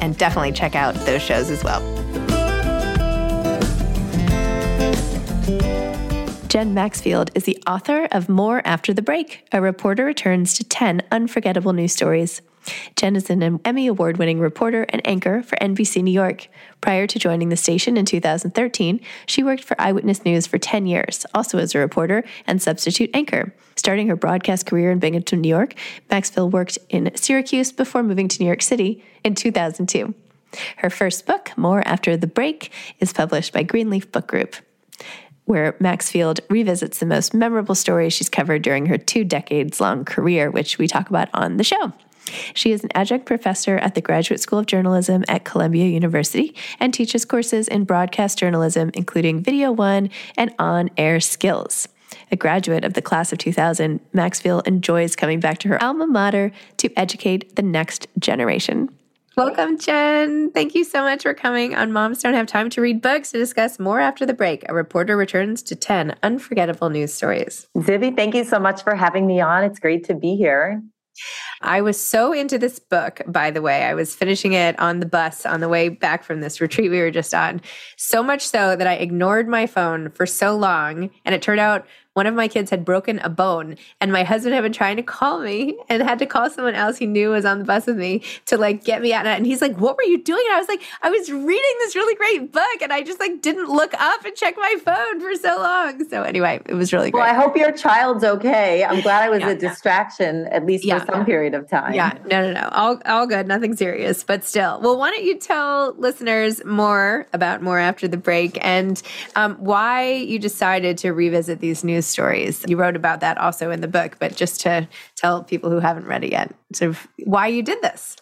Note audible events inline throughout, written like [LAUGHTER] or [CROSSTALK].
and definitely check out those shows as well. Jen Maxfield is the author of More After the Break. A reporter returns to 10 unforgettable news stories. Jen is an Emmy Award winning reporter and anchor for NBC New York. Prior to joining the station in 2013, she worked for Eyewitness News for 10 years, also as a reporter and substitute anchor. Starting her broadcast career in Binghamton, New York, Maxfield worked in Syracuse before moving to New York City in 2002. Her first book, More After the Break, is published by Greenleaf Book Group where Maxfield revisits the most memorable stories she's covered during her two decades long career, which we talk about on the show. She is an adjunct professor at the Graduate School of Journalism at Columbia University and teaches courses in broadcast journalism, including Video One and on air skills. A graduate of the class of 2000, Maxfield enjoys coming back to her alma mater to educate the next generation. Welcome, Jen. Thank you so much for coming on Moms Don't Have Time to Read Books to discuss more after the break. A reporter returns to 10 unforgettable news stories. Zibby, thank you so much for having me on. It's great to be here. I was so into this book, by the way. I was finishing it on the bus on the way back from this retreat we were just on. So much so that I ignored my phone for so long. And it turned out one of my kids had broken a bone and my husband had been trying to call me and had to call someone else he knew was on the bus with me to like get me out. And he's like what were you doing? And i was like i was reading this really great book and i just like didn't look up and check my phone for so long. So anyway it was really great. Well i hope your child's okay. I'm glad i was yeah, a distraction at least yeah, for some period of time. Yeah no no no. All, all good. Nothing serious but still. Well why don't you tell listeners more about more after the break and um, why you decided to revisit these news stories. You wrote about that also in the book, but just to tell people who haven't read it yet, sort of why you did this.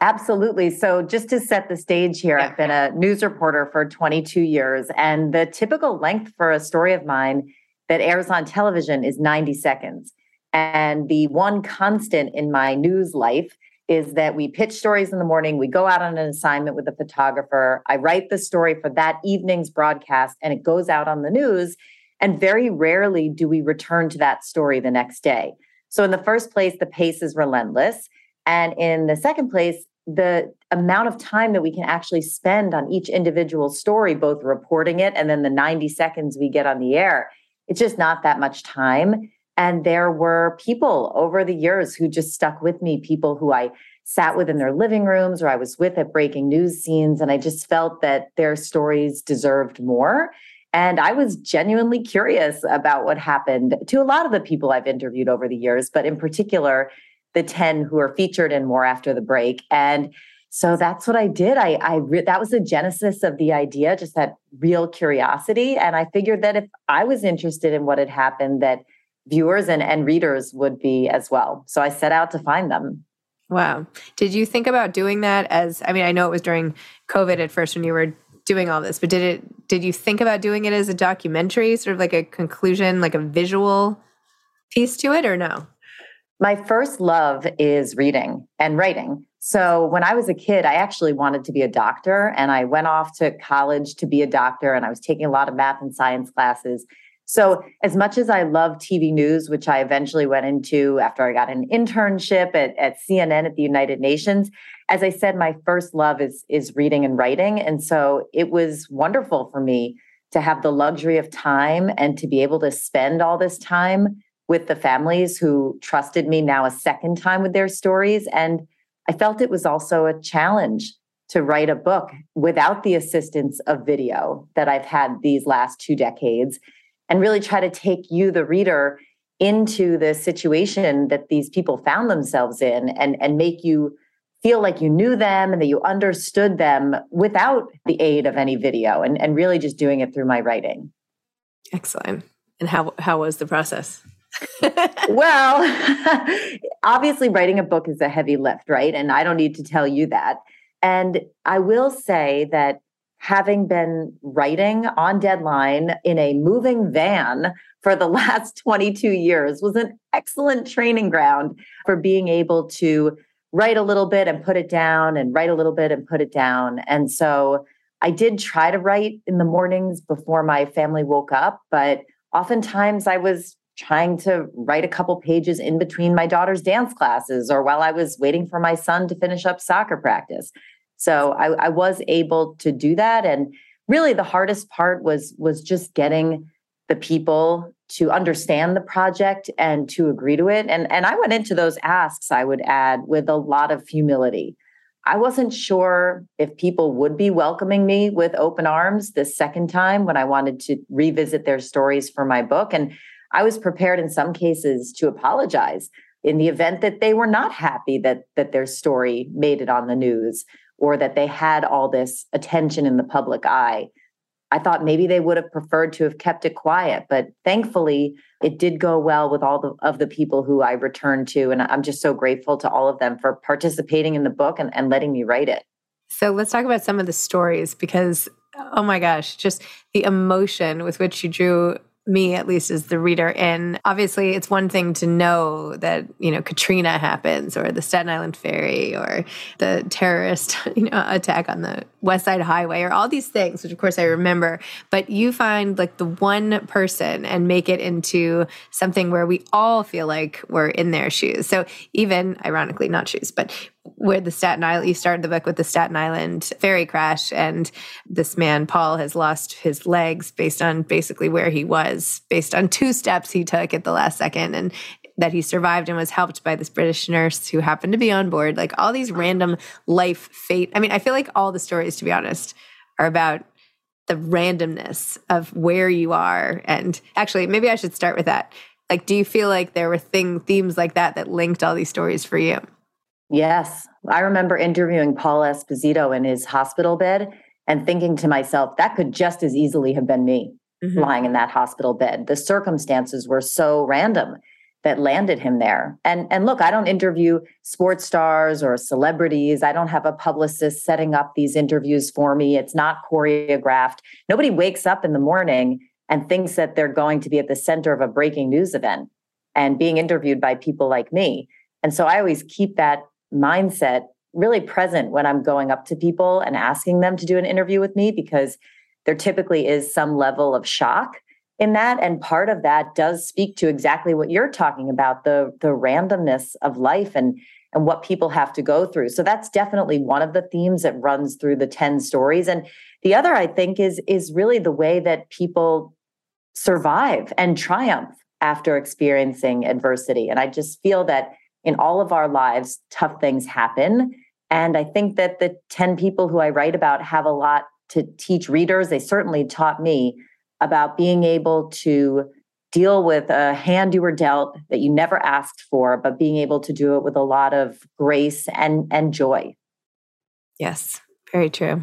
Absolutely. So, just to set the stage here, yeah. I've been a news reporter for 22 years, and the typical length for a story of mine that airs on television is 90 seconds. And the one constant in my news life is that we pitch stories in the morning, we go out on an assignment with a photographer, I write the story for that evening's broadcast, and it goes out on the news. And very rarely do we return to that story the next day. So, in the first place, the pace is relentless. And in the second place, the amount of time that we can actually spend on each individual story, both reporting it and then the 90 seconds we get on the air, it's just not that much time. And there were people over the years who just stuck with me, people who I sat with in their living rooms or I was with at breaking news scenes. And I just felt that their stories deserved more. And I was genuinely curious about what happened to a lot of the people I've interviewed over the years, but in particular, the 10 who are featured in More After the Break. And so that's what I did. I, I re- that was the genesis of the idea, just that real curiosity. And I figured that if I was interested in what had happened, that viewers and, and readers would be as well. So I set out to find them. Wow. Did you think about doing that as I mean, I know it was during COVID at first when you were doing all this, but did it did you think about doing it as a documentary, sort of like a conclusion, like a visual piece to it or no? My first love is reading and writing. So when I was a kid, I actually wanted to be a doctor and I went off to college to be a doctor and I was taking a lot of math and science classes. So, as much as I love TV news, which I eventually went into after I got an internship at, at CNN at the United Nations, as I said, my first love is, is reading and writing. And so it was wonderful for me to have the luxury of time and to be able to spend all this time with the families who trusted me now a second time with their stories. And I felt it was also a challenge to write a book without the assistance of video that I've had these last two decades and really try to take you, the reader, into the situation that these people found themselves in and, and make you feel like you knew them and that you understood them without the aid of any video and, and really just doing it through my writing. Excellent. And how, how was the process? [LAUGHS] well, [LAUGHS] obviously, writing a book is a heavy lift, right? And I don't need to tell you that. And I will say that having been writing on deadline in a moving van for the [LAUGHS] last 22 years was an excellent training ground for being able to write a little bit and put it down and write a little bit and put it down. And so I did try to write in the mornings before my family woke up, but oftentimes I was trying to write a couple pages in between my daughter's dance classes or while I was waiting for my son to finish up soccer practice. So I, I was able to do that. And really the hardest part was was just getting the people to understand the project and to agree to it. And, and I went into those asks, I would add, with a lot of humility. I wasn't sure if people would be welcoming me with open arms the second time when I wanted to revisit their stories for my book. And I was prepared in some cases to apologize in the event that they were not happy that, that their story made it on the news or that they had all this attention in the public eye. I thought maybe they would have preferred to have kept it quiet, but thankfully it did go well with all the, of the people who I returned to. And I'm just so grateful to all of them for participating in the book and, and letting me write it. So let's talk about some of the stories because, oh my gosh, just the emotion with which you drew me at least as the reader. And obviously it's one thing to know that you know katrina happens or the staten island ferry or the terrorist [LAUGHS] you know attack on the west side highway or all these things which of course i remember. But you find like the one person and make it into something where we all feel like we're in their shoes. So even ironically not shoes but where the Staten Island, you started the book with the Staten Island ferry crash, and this man, Paul, has lost his legs based on basically where he was, based on two steps he took at the last second, and that he survived and was helped by this British nurse who happened to be on board. Like all these random life fate. I mean, I feel like all the stories, to be honest, are about the randomness of where you are. And actually, maybe I should start with that. Like, do you feel like there were thing themes like that that linked all these stories for you? Yes. I remember interviewing Paul Esposito in his hospital bed and thinking to myself, that could just as easily have been me mm-hmm. lying in that hospital bed. The circumstances were so random that landed him there. And and look, I don't interview sports stars or celebrities. I don't have a publicist setting up these interviews for me. It's not choreographed. Nobody wakes up in the morning and thinks that they're going to be at the center of a breaking news event and being interviewed by people like me. And so I always keep that mindset really present when I'm going up to people and asking them to do an interview with me because there typically is some level of shock in that. And part of that does speak to exactly what you're talking about the the randomness of life and and what people have to go through. So that's definitely one of the themes that runs through the 10 stories. And the other i think is is really the way that people survive and triumph after experiencing adversity. And i just feel that in all of our lives, tough things happen. And I think that the 10 people who I write about have a lot to teach readers. They certainly taught me about being able to deal with a hand you were dealt that you never asked for, but being able to do it with a lot of grace and, and joy. Yes, very true.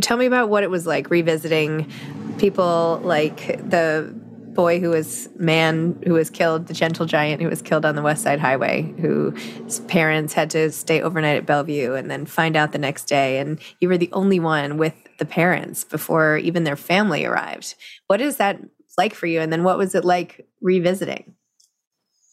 Tell me about what it was like revisiting people like the boy who was man who was killed, the gentle giant who was killed on the West Side Highway, whose parents had to stay overnight at Bellevue and then find out the next day. And you were the only one with the parents before even their family arrived. What is that like for you? And then what was it like revisiting?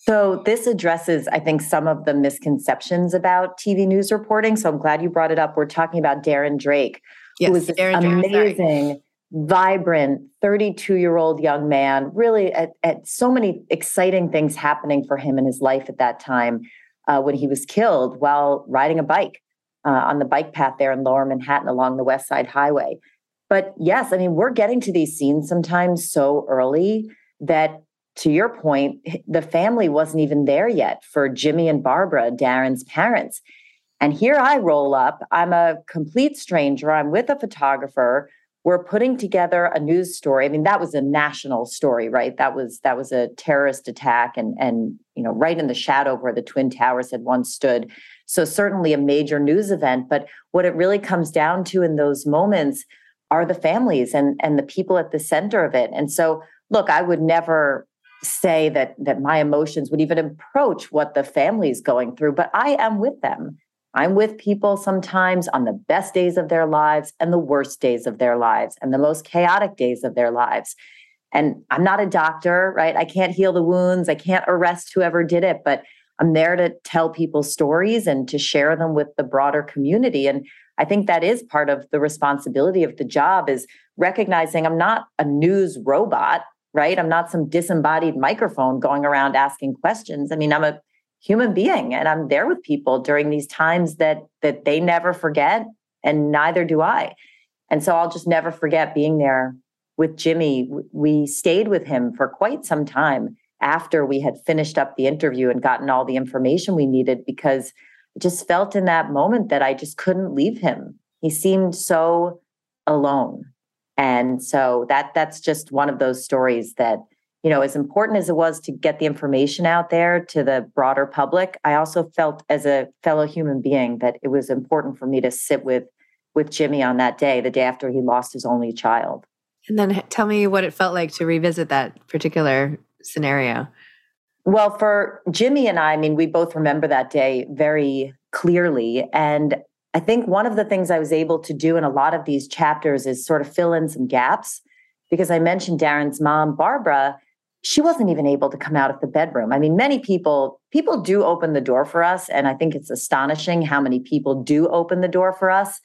So, this addresses, I think, some of the misconceptions about TV news reporting. So, I'm glad you brought it up. We're talking about Darren Drake, yes, who was Darren amazing vibrant 32 year old young man, really at, at, so many exciting things happening for him in his life at that time uh, when he was killed while riding a bike uh, on the bike path there in lower Manhattan along the West Side Highway. But yes, I mean, we're getting to these scenes sometimes so early that to your point, the family wasn't even there yet for Jimmy and Barbara, Darren's parents. And here I roll up. I'm a complete stranger. I'm with a photographer we're putting together a news story. I mean, that was a national story, right? That was that was a terrorist attack and and you know, right in the shadow where the Twin Towers had once stood. So certainly a major news event. But what it really comes down to in those moments are the families and and the people at the center of it. And so look, I would never say that that my emotions would even approach what the family's going through, but I am with them. I'm with people sometimes on the best days of their lives and the worst days of their lives and the most chaotic days of their lives. And I'm not a doctor, right? I can't heal the wounds. I can't arrest whoever did it, but I'm there to tell people stories and to share them with the broader community. And I think that is part of the responsibility of the job is recognizing I'm not a news robot, right? I'm not some disembodied microphone going around asking questions. I mean, I'm a human being. And i'm there with people during these times that that they never forget and neither do i. And so i'll just never forget being there with jimmy. We stayed with him for quite some time after we had finished up the interview and gotten all the information we needed because i just felt in that moment that i just couldn't leave him. He seemed so alone. And so that that's just one of those stories that you know, as important as it was to get the information out there to the broader public, I also felt as a fellow human being that it was important for me to sit with with Jimmy on that day, the day after he lost his only child. And then tell me what it felt like to revisit that particular scenario. Well, for Jimmy and I, I mean, we both remember that day very clearly. And I think one of the things I was able to do in a lot of these chapters is sort of fill in some gaps because I mentioned Darren's mom, Barbara, she wasn't even able to come out of the bedroom. I mean, many people people do open the door for us and I think it's astonishing how many people do open the door for us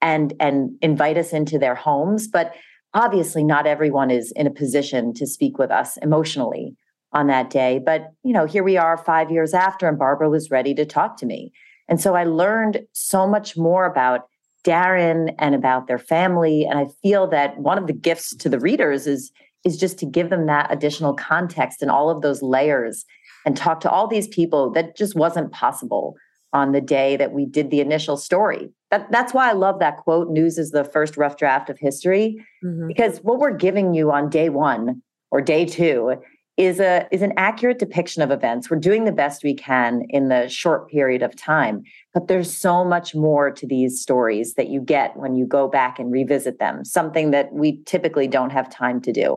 and and invite us into their homes, but obviously not everyone is in a position to speak with us emotionally on that day. But, you know, here we are 5 years after and Barbara was ready to talk to me. And so I learned so much more about Darren and about their family and I feel that one of the gifts to the readers is is just to give them that additional context and all of those layers and talk to all these people that just wasn't possible on the day that we did the initial story. That, that's why I love that quote news is the first rough draft of history mm-hmm. because what we're giving you on day 1 or day 2 is a is an accurate depiction of events. We're doing the best we can in the short period of time, but there's so much more to these stories that you get when you go back and revisit them, something that we typically don't have time to do.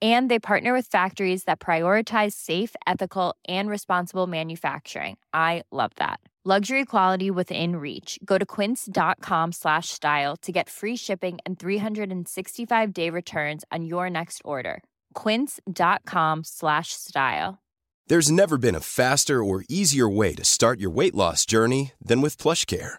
and they partner with factories that prioritize safe ethical and responsible manufacturing. I love that. Luxury quality within reach. Go to quince.com slash style to get free shipping and 365 day returns on your next order. quince.com slash style. There's never been a faster or easier way to start your weight loss journey than with PlushCare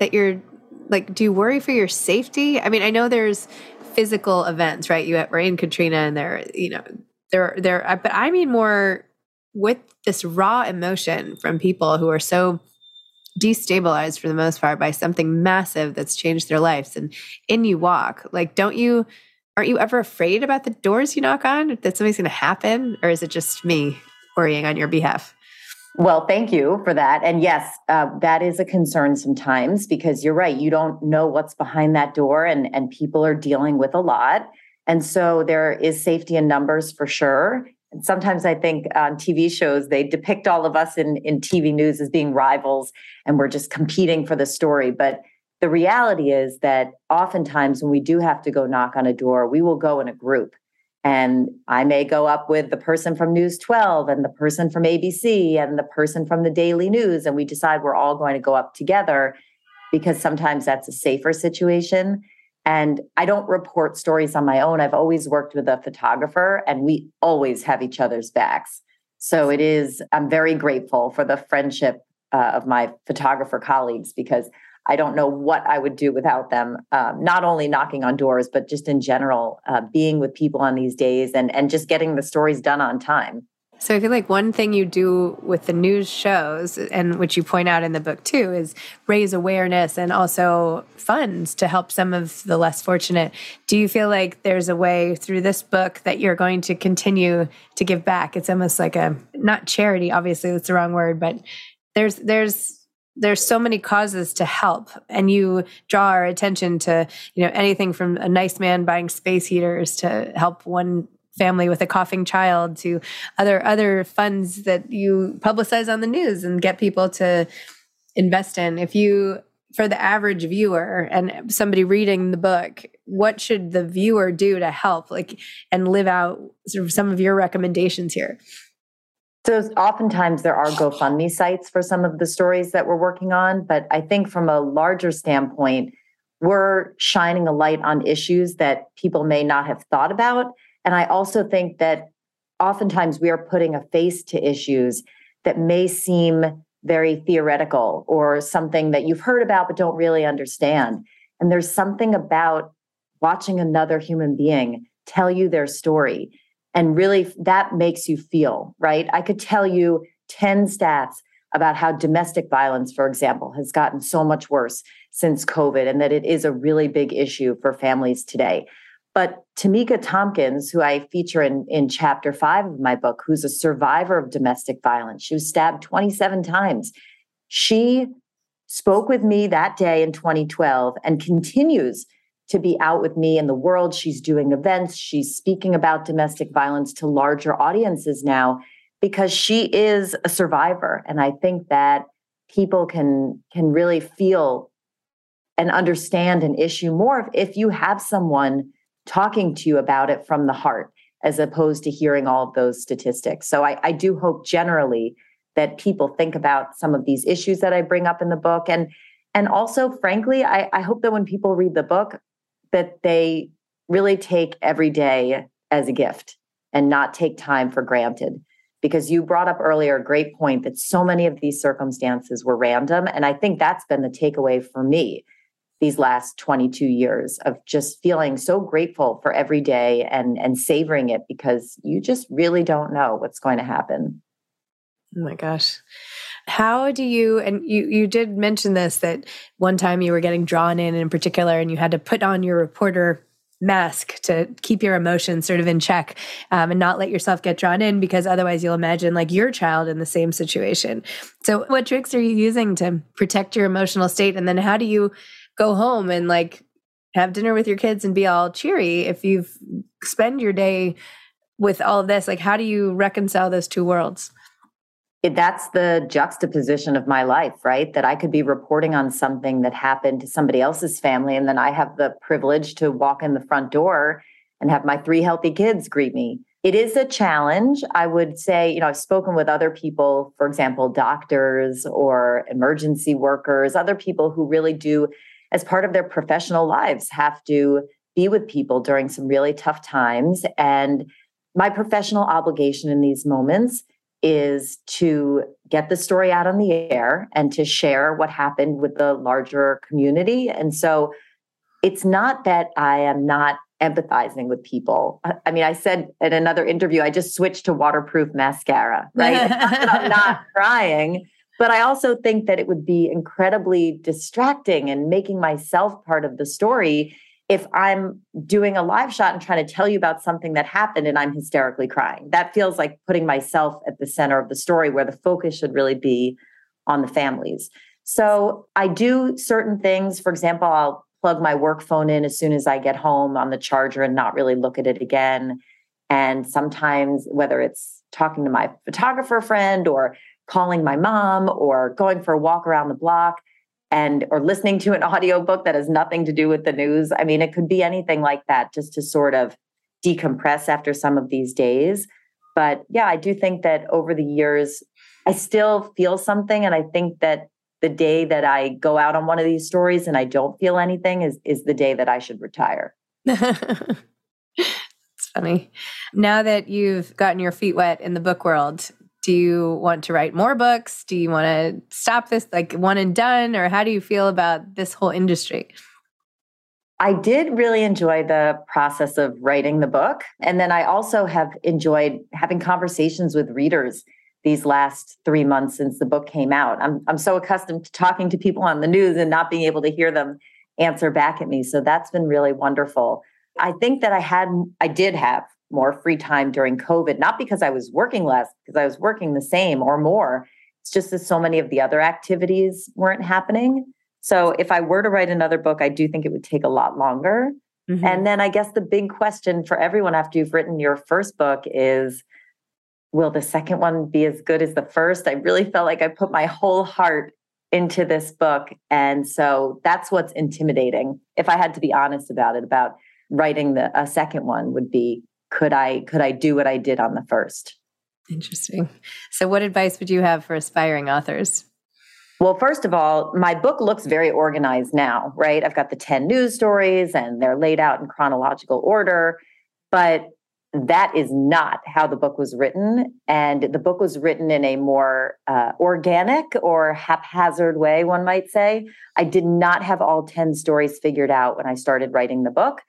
that you're like do you worry for your safety? I mean i know there's physical events right? You had rain katrina and there you know there there uh, but i mean more with this raw emotion from people who are so destabilized for the most part by something massive that's changed their lives. And in you walk like don't you aren't you ever afraid about the doors you knock on that something's going to happen? Or is it just me worrying on your behalf well, thank you for that. And yes, uh, that is a concern sometimes because you're right. You don't know what's behind that door, and, and people are dealing with a lot. And so there is safety in numbers for sure. And sometimes I think on TV shows, they depict all of us in, in TV news as being rivals and we're just competing for the story. But the reality is that oftentimes when we do have to go knock on a door, we will go in a group. And I may go up with the person from News 12 and the person from ABC and the person from the Daily News. And we decide we're all going to go up together because sometimes that's a safer situation. And I don't report stories on my own. I've always worked with a photographer and we always have each other's backs. So it is, I'm very grateful for the friendship uh, of my photographer colleagues because I don't know what I would do without them. Um, not only knocking on doors, but just in general, uh, being with people on these days and and just getting the stories done on time. So I feel like one thing you do with the news shows, and which you point out in the book too, is raise awareness and also funds to help some of the less fortunate. Do you feel like there's a way through this book that you're going to continue to give back? It's almost like a not charity, obviously that's the wrong word, but there's there's there's so many causes to help and you draw our attention to you know anything from a nice man buying space heaters to help one family with a coughing child to other other funds that you publicize on the news and get people to invest in. If you for the average viewer and somebody reading the book what should the viewer do to help like and live out sort of some of your recommendations here So oftentimes there are GoFundMe sites for some of the stories that we're working on, but I think from a larger standpoint, we're shining a light on issues that people may not have thought about. And I also think that oftentimes we are putting a face to issues that may seem very theoretical or something that you've heard about but don't really understand. And there's something about watching another human being tell you their story and really, that makes you feel, right? I could tell you 10 stats about how domestic violence, for example, has gotten so much worse since COVID and that it is a really big issue for families today. But Tamika Tompkins, who I feature in, in chapter five of my book, who's a survivor of domestic violence, she was stabbed 27 times. She spoke with me that day in 2012 and continues to be out with me in the world. She's doing events, she's speaking about domestic violence to larger audiences now because she is a survivor and I think that people can can really feel and understand an issue more if you have someone talking to you about it from the heart as opposed to hearing all of those statistics. So I, I do hope generally that people think about some of these issues that I bring up in the book and and also frankly I, I hope that when people read the book that they really take every day as a gift and not take time for granted. Because you brought up earlier a great point that so many of these circumstances were random. And I think that's been the takeaway for me these last 22 years of just feeling so grateful for every day and, and savoring it because you just really don't know what's going to happen. Oh my gosh. How do you and you you did mention this that one time you were getting drawn in in particular and you had to put on your reporter mask to keep your emotions sort of in check um, and not let yourself get drawn in because otherwise you'll imagine like your child in the same situation. So what tricks are you using to protect your emotional state and then how do you go home and like have dinner with your kids and be all cheery if you've spend your day with all of this like how do you reconcile those two worlds? It, that's the juxtaposition of my life, right? That I could be reporting on something that happened to somebody else's family. And then I have the privilege to walk in the front door and have my three healthy kids greet me. It is a challenge. I would say, you know, I've spoken with other people, for example, doctors or emergency workers, other people who really do, as part of their professional lives, have to be with people during some really tough times. And my professional obligation in these moments is to get the story out on the air and to share what happened with the larger community. And so it's not that I am not empathizing with people. I mean, I said in another interview, I just switched to waterproof mascara, right? not I'm [LAUGHS] not crying, but I also think that it would be incredibly distracting and making myself part of the story if I'm doing a live shot and trying to tell you about something that happened and I'm hysterically crying. That feels like putting myself at the center of the story where the focus should really be on the families. So I do certain things. For example, I'll plug my work phone in as soon as I get home on the charger and not really look at it again. And sometimes, whether it's talking to my photographer friend or calling my mom or going for a walk around the block, and or listening to an [LAUGHS] audiobook that has nothing to do with the news. I mean, it could be anything like that just to sort of decompress after some of these days. But yeah, I do think that over the years, I still feel something. And I think that the day that I go out on one of these stories and I don't feel anything is is the day that I should retire. [LAUGHS] it's funny. Now that you've gotten your feet wet in the book world, do you want to write more books? Do you want to stop this like one and done? Or how do you feel about this whole industry? I did really enjoy the process of writing the book. And then I also have enjoyed having conversations with readers these last three months since the book came out. I'm, I'm so accustomed to talking to people on the news and not being able to hear them answer back at me. So that's been really wonderful. I think that I had, I did have more free time during COVID, not because I was working less, because I was working the same or more. It's just that so many of the other activities weren't happening. So if I were to write another book, I do think it would take a lot longer. Mm-hmm. And then I guess the big question for everyone after you've written your first book is will the second one be as good as the first? I really felt like I put my whole heart into this book. And so that's what's intimidating. If I had to be honest about it, about writing the a second one would be could I could I do what I did on the first? Interesting. So, what advice would you have for aspiring authors? Well, first of all, my book looks very organized now, right? I've got the 10 news stories and they're laid out in chronological order, but that is not how the book was written. And the book was written in a more uh, organic or haphazard way, one might say. I did not have all 10 stories figured out when I started writing the book.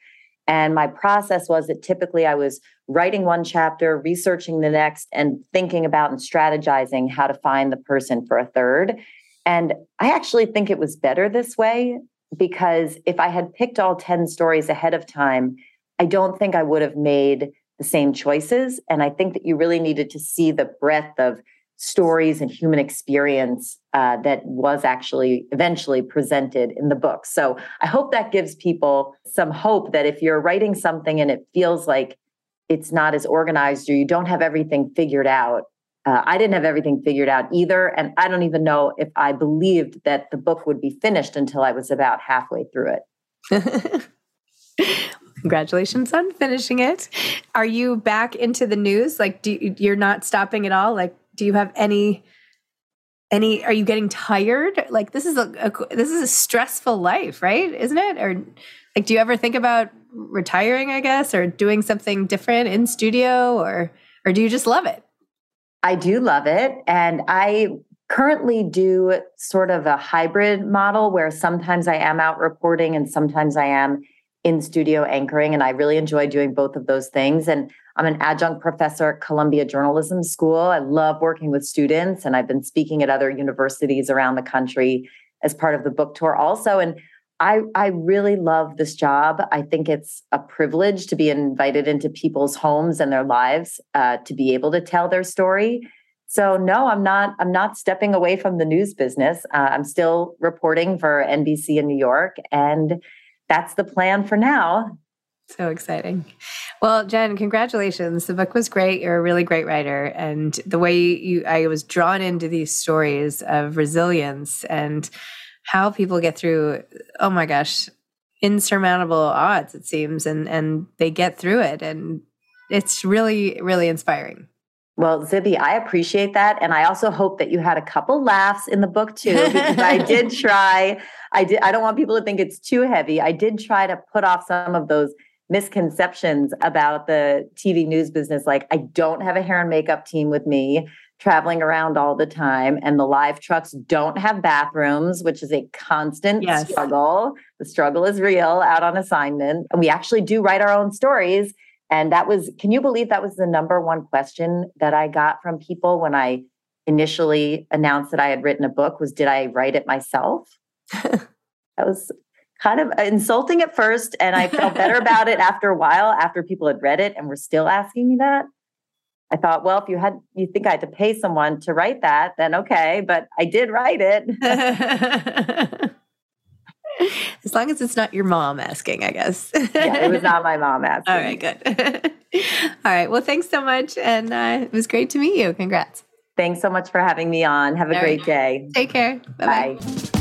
And my process was that typically I was writing one chapter, researching the next, and thinking about and strategizing how to find the person for a third. And I actually think it was better this way because if I had picked all 10 stories ahead of time, I don't think I would have made the same choices. And I think that you really needed to see the breadth of stories and human experience uh, that was actually eventually presented in the book. So I hope that gives people some hope that if you're writing something and it feels like it's not as organized or you don't have everything figured out, uh, I didn't have everything figured out either. And I don't even know if I believed that the book would be finished until I was about halfway through it. [LAUGHS] Congratulations on finishing it. Are you back into the news? Like, do you, you're not stopping at all? Like, do you have any? Any? Are you getting tired? Like, this is a, a this is a stressful life, right? Isn't it? Or like, do you ever think about retiring? I guess, or doing something different in studio, or or do you just love it? I do love it, and I currently do sort of a hybrid model where sometimes I am out reporting and sometimes I am in studio anchoring. And I really enjoy doing both of those things. And I'm an adjunct professor at Columbia Journalism School. I love working with students, and I've been speaking at other universities around the country as part of the book tour also. And I, I really love this job. I think it's a privilege to be invited into people's homes and their lives uh, to be able to tell their story. So no, I'm not. I'm not stepping away from the news business. Uh, I'm still reporting for NBC in New York, and that's the plan for now. So exciting. Well, Jen, congratulations. The book was great. You're a really great writer. And the way you, I was drawn into these stories of resilience and how people get through, oh my gosh, insurmountable odds, it seems, and, and they get through it. And it's really, really inspiring. Well, Zibby, I appreciate that. And I also hope that you had a couple laughs in the book too, because I [LAUGHS] did try. I did I don't want people to think it's too heavy. I did try to put off some of those misconceptions about the TV news business. Like, I don't have a hair and makeup team with me traveling around all the time, and the live trucks don't have bathrooms, which is a constant yes. struggle. The struggle is real out on assignment. And we actually do write our own stories. And that was, can you believe that was the number one question that I got from people when I initially announced that I had written a book was, did I write it myself? [LAUGHS] that was kind of insulting at first. And I felt better [LAUGHS] about it after a while, after people had read it and were still asking me that. I thought, well, if you had, you think I had to pay someone to write that, then okay, but I did write it. [LAUGHS] as long as it's not your mom asking, I guess. yeah, it was not my [LAUGHS] mom asking. All right, good. All right. Well, thanks so much. And uh, it was great to meet you. Congrats. Thanks so much for having me on. Have a All great right. day. Take care. Bye-bye. Bye.